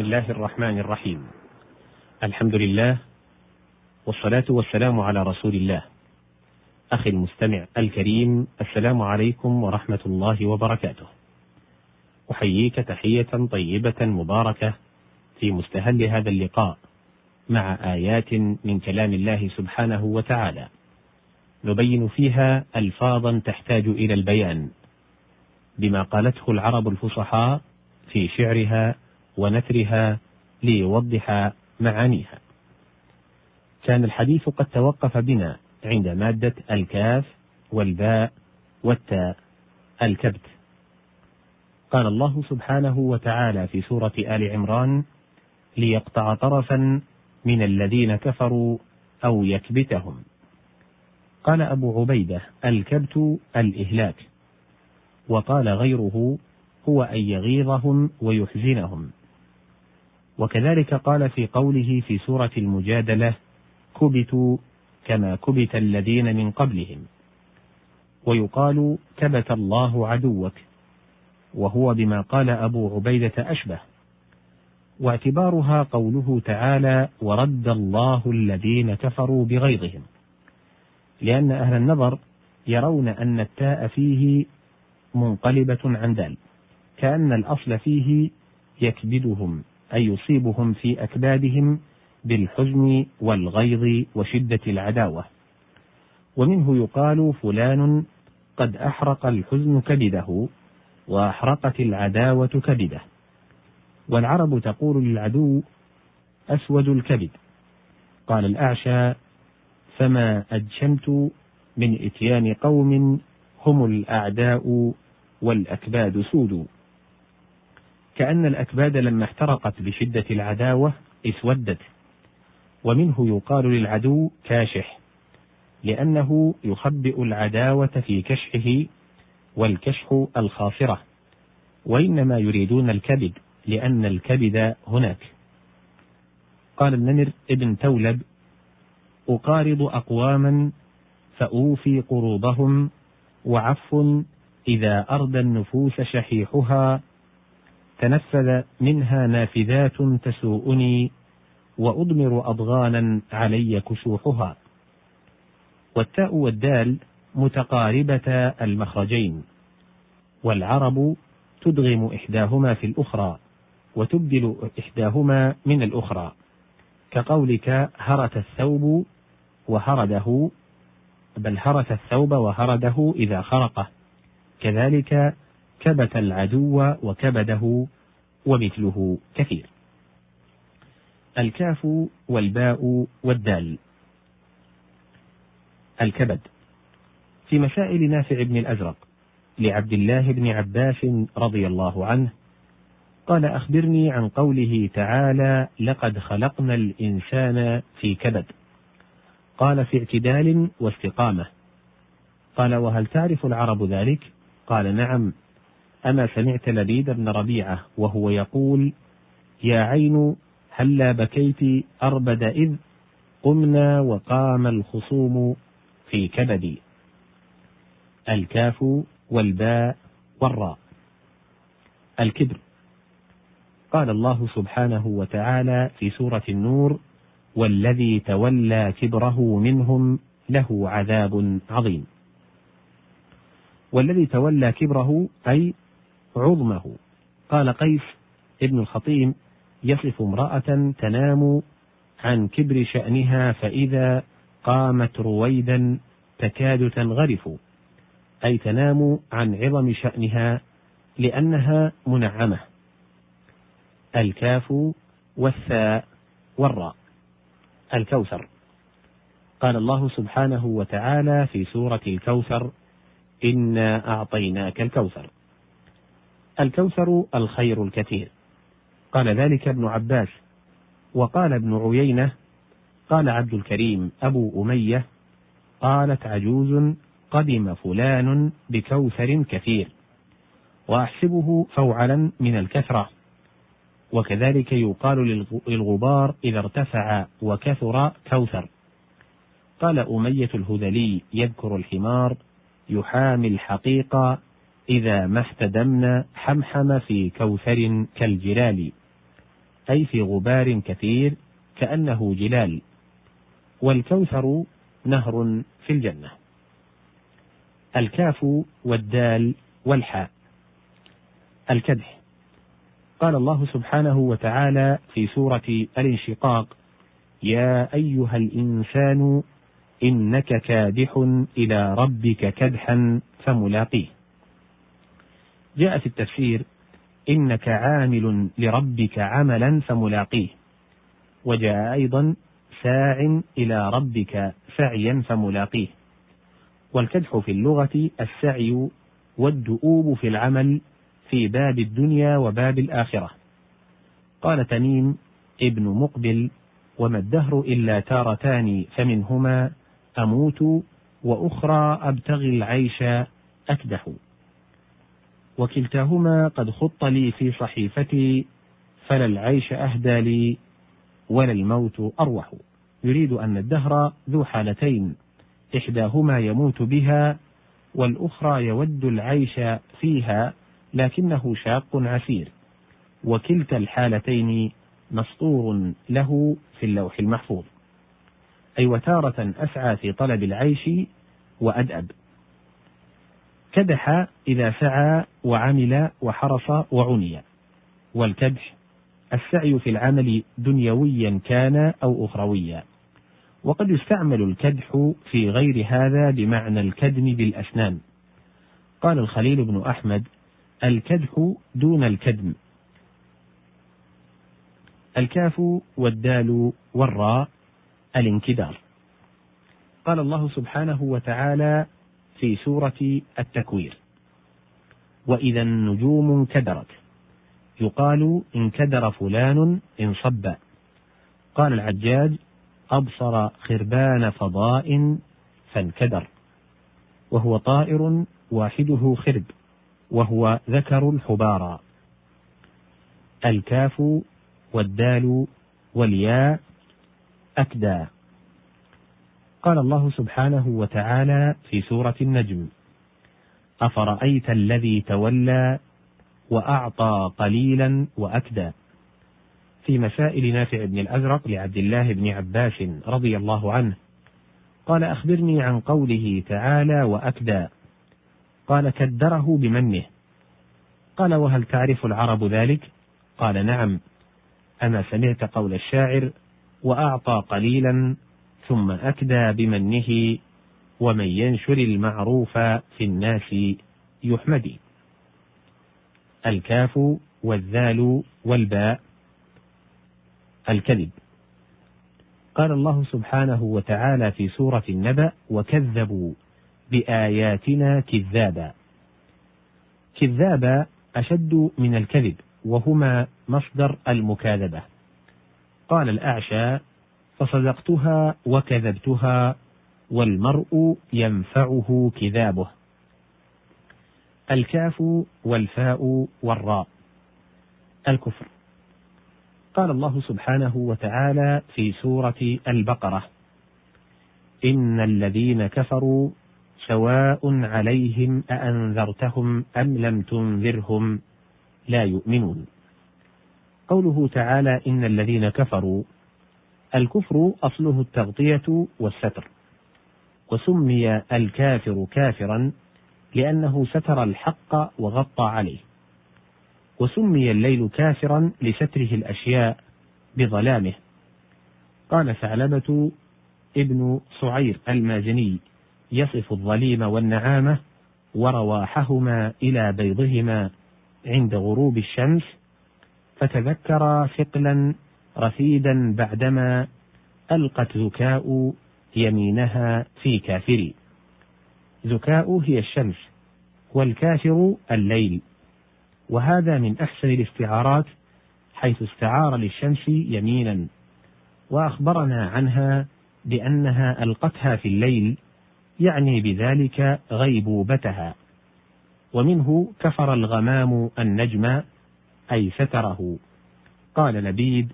بسم الله الرحمن الرحيم. الحمد لله والصلاة والسلام على رسول الله. أخي المستمع الكريم السلام عليكم ورحمة الله وبركاته. أحييك تحية طيبة مباركة في مستهل هذا اللقاء مع آيات من كلام الله سبحانه وتعالى. نبين فيها ألفاظا تحتاج إلى البيان. بما قالته العرب الفصحاء في شعرها ونثرها ليوضح معانيها. كان الحديث قد توقف بنا عند مادة الكاف والباء والتاء الكبت. قال الله سبحانه وتعالى في سورة آل عمران: ليقطع طرفا من الذين كفروا أو يكبتهم. قال أبو عبيدة: الكبت الإهلاك. وقال غيره: هو أن يغيظهم ويحزنهم. وكذلك قال في قوله في سورة المجادلة: كبتوا كما كبت الذين من قبلهم. ويقال كبت الله عدوك، وهو بما قال أبو عبيدة أشبه. واعتبارها قوله تعالى: ورد الله الذين كفروا بغيظهم. لأن أهل النظر يرون أن التاء فيه منقلبة عن دال، كأن الأصل فيه يكبدهم أي يصيبهم في أكبادهم بالحزن والغيظ وشدة العداوة. ومنه يقال فلان قد أحرق الحزن كبده وأحرقت العداوة كبده. والعرب تقول للعدو أسود الكبد. قال الأعشى فما أجشمت من إتيان قوم هم الأعداء والأكباد سود. كأن الأكباد لما احترقت بشدة العداوة اسودت، ومنه يقال للعدو كاشح، لأنه يخبئ العداوة في كشحه، والكشح الخاصرة، وإنما يريدون الكبد، لأن الكبد هناك. قال النمر ابن تولب: أقارض أقواما فأوفي قروضهم وعف إذا أردى النفوس شحيحها تنفذ منها نافذات تسوءني وأضمر أضغانا علي كشوحها. والتاء والدال متقاربة المخرجين والعرب تدغم إحداهما في الأخرى وتبدل إحداهما من الأخرى كقولك هرت الثوب وهرده بل هرت الثوب وهرده إذا خرقه كذلك كبت العدو وكبده ومثله كثير. الكاف والباء والدال. الكبد. في مسائل نافع بن الأزرق لعبد الله بن عباس رضي الله عنه قال أخبرني عن قوله تعالى لقد خلقنا الإنسان في كبد. قال في اعتدال واستقامة. قال وهل تعرف العرب ذلك؟ قال نعم. أما سمعت لبيد بن ربيعة وهو يقول يا عين هلا بكيت أربد إذ قمنا وقام الخصوم في كبدي؟ الكاف والباء والراء. الكبر. قال الله سبحانه وتعالى في سورة النور والذي تولى كبره منهم له عذاب عظيم. والذي تولى كبره أي عظمه. قال قيس ابن الخطيم يصف امرأة تنام عن كبر شأنها فإذا قامت رويدا تكاد تنغرف. أي تنام عن عظم شأنها لأنها منعمة. الكاف والثاء والراء. الكوثر. قال الله سبحانه وتعالى في سورة الكوثر إنا أعطيناك الكوثر. الكوثر الخير الكثير. قال ذلك ابن عباس وقال ابن عيينة قال عبد الكريم أبو أمية قالت عجوز قدم فلان بكوثر كثير وأحسبه فوعلا من الكثرة. وكذلك يقال للغبار إذا ارتفع وكثر كوثر. قال أمية الهذلي يذكر الحمار يحامي الحقيقة إذا ما استدمنا حمحم في كوثر كالجلال أي في غبار كثير كأنه جلال والكوثر نهر في الجنة. الكاف والدال والحاء. الكدح. قال الله سبحانه وتعالى في سورة الانشقاق يا أيها الإنسان إنك كادح إلى ربك كدحا فملاقيه. جاء في التفسير إنك عامل لربك عملا فملاقيه. وجاء أيضا ساع إلى ربك سعيا فملاقيه. والكدح في اللغة السعي والدؤوب في العمل في باب الدنيا وباب الآخرة. قال تميم ابن مقبل وما الدهر إلا تارتان فمنهما أموت وأخرى أبتغي العيش أكدح. وكلتاهما قد خط لي في صحيفتي فلا العيش أهدى لي ولا الموت أروح. يريد أن الدهر ذو حالتين إحداهما يموت بها والأخرى يود العيش فيها لكنه شاق عسير. وكلتا الحالتين مسطور له في اللوح المحفوظ. أي وتارة أسعى في طلب العيش وأدأب. كدح إذا سعى وعمل وحرص وعني. والكدح السعي في العمل دنيويا كان أو أخرويا. وقد يستعمل الكدح في غير هذا بمعنى الكدم بالأسنان. قال الخليل بن أحمد الكدح دون الكدم. الكاف والدال والراء الانكدار. قال الله سبحانه وتعالى في سورة التكوير. وإذا النجوم انكدرت. يقال انكدر فلان انصب قال العجاج أبصر خربان فضاء فانكدر. وهو طائر واحدة خرب وهو ذكر الحبارى. الكاف والدال والياء أكدى. قال الله سبحانه وتعالى في سورة النجم أفرأيت الذي تولى وأعطى قليلا وأكدى؟ في مسائل نافع بن الأزرق لعبد الله بن عباس رضي الله عنه قال أخبرني عن قوله تعالى وأكدى قال كدره بمنه قال وهل تعرف العرب ذلك؟ قال نعم أما سمعت قول الشاعر وأعطى قليلا ثم أكدى بمنه ومن ينشر المعروف في الناس يحمدي. الكاف والذال والباء الكذب. قال الله سبحانه وتعالى في سورة النبأ وكذبوا بآياتنا كذابا. كذابا أشد من الكذب وهما مصدر المكاذبة. قال الأعشى فصدقتها وكذبتها والمرء ينفعه كذابه. الكاف والفاء والراء. الكفر. قال الله سبحانه وتعالى في سورة البقرة إن الذين كفروا سواء عليهم أأنذرتهم أم لم تنذرهم لا يؤمنون. قوله تعالى إن الذين كفروا الكفر أصله التغطية والستر وسمي الكافر كافرا لأنه ستر الحق وغطى عليه وسمي الليل كافرا لستره الأشياء بظلامه. قال ثعلبة ابن صعير المازني يصف الظليم والنعامة ورواحهما إلى بيضهما عند غروب الشمس فتذكر ثقلا رفيدا بعدما ألقت ذكاء يمينها في كافري. ذكاء هي الشمس والكافر الليل. وهذا من أحسن الاستعارات حيث استعار للشمس يمينا. وأخبرنا عنها بأنها ألقتها في الليل يعني بذلك غيبوبتها. ومنه كفر الغمام النجم أي ستره. قال لبيد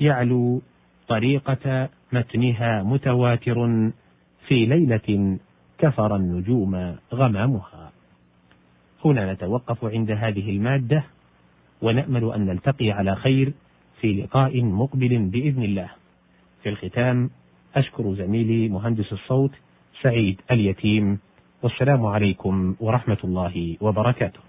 يعلو طريقة متنها متواتر في ليلة كفر النجوم غمامها هنا نتوقف عند هذه المادة ونأمل أن نلتقي على خير في لقاء مقبل بإذن الله. في الختام أشكر زميلي مهندس الصوت سعيد اليتيم والسلام عليكم ورحمة الله وبركاته.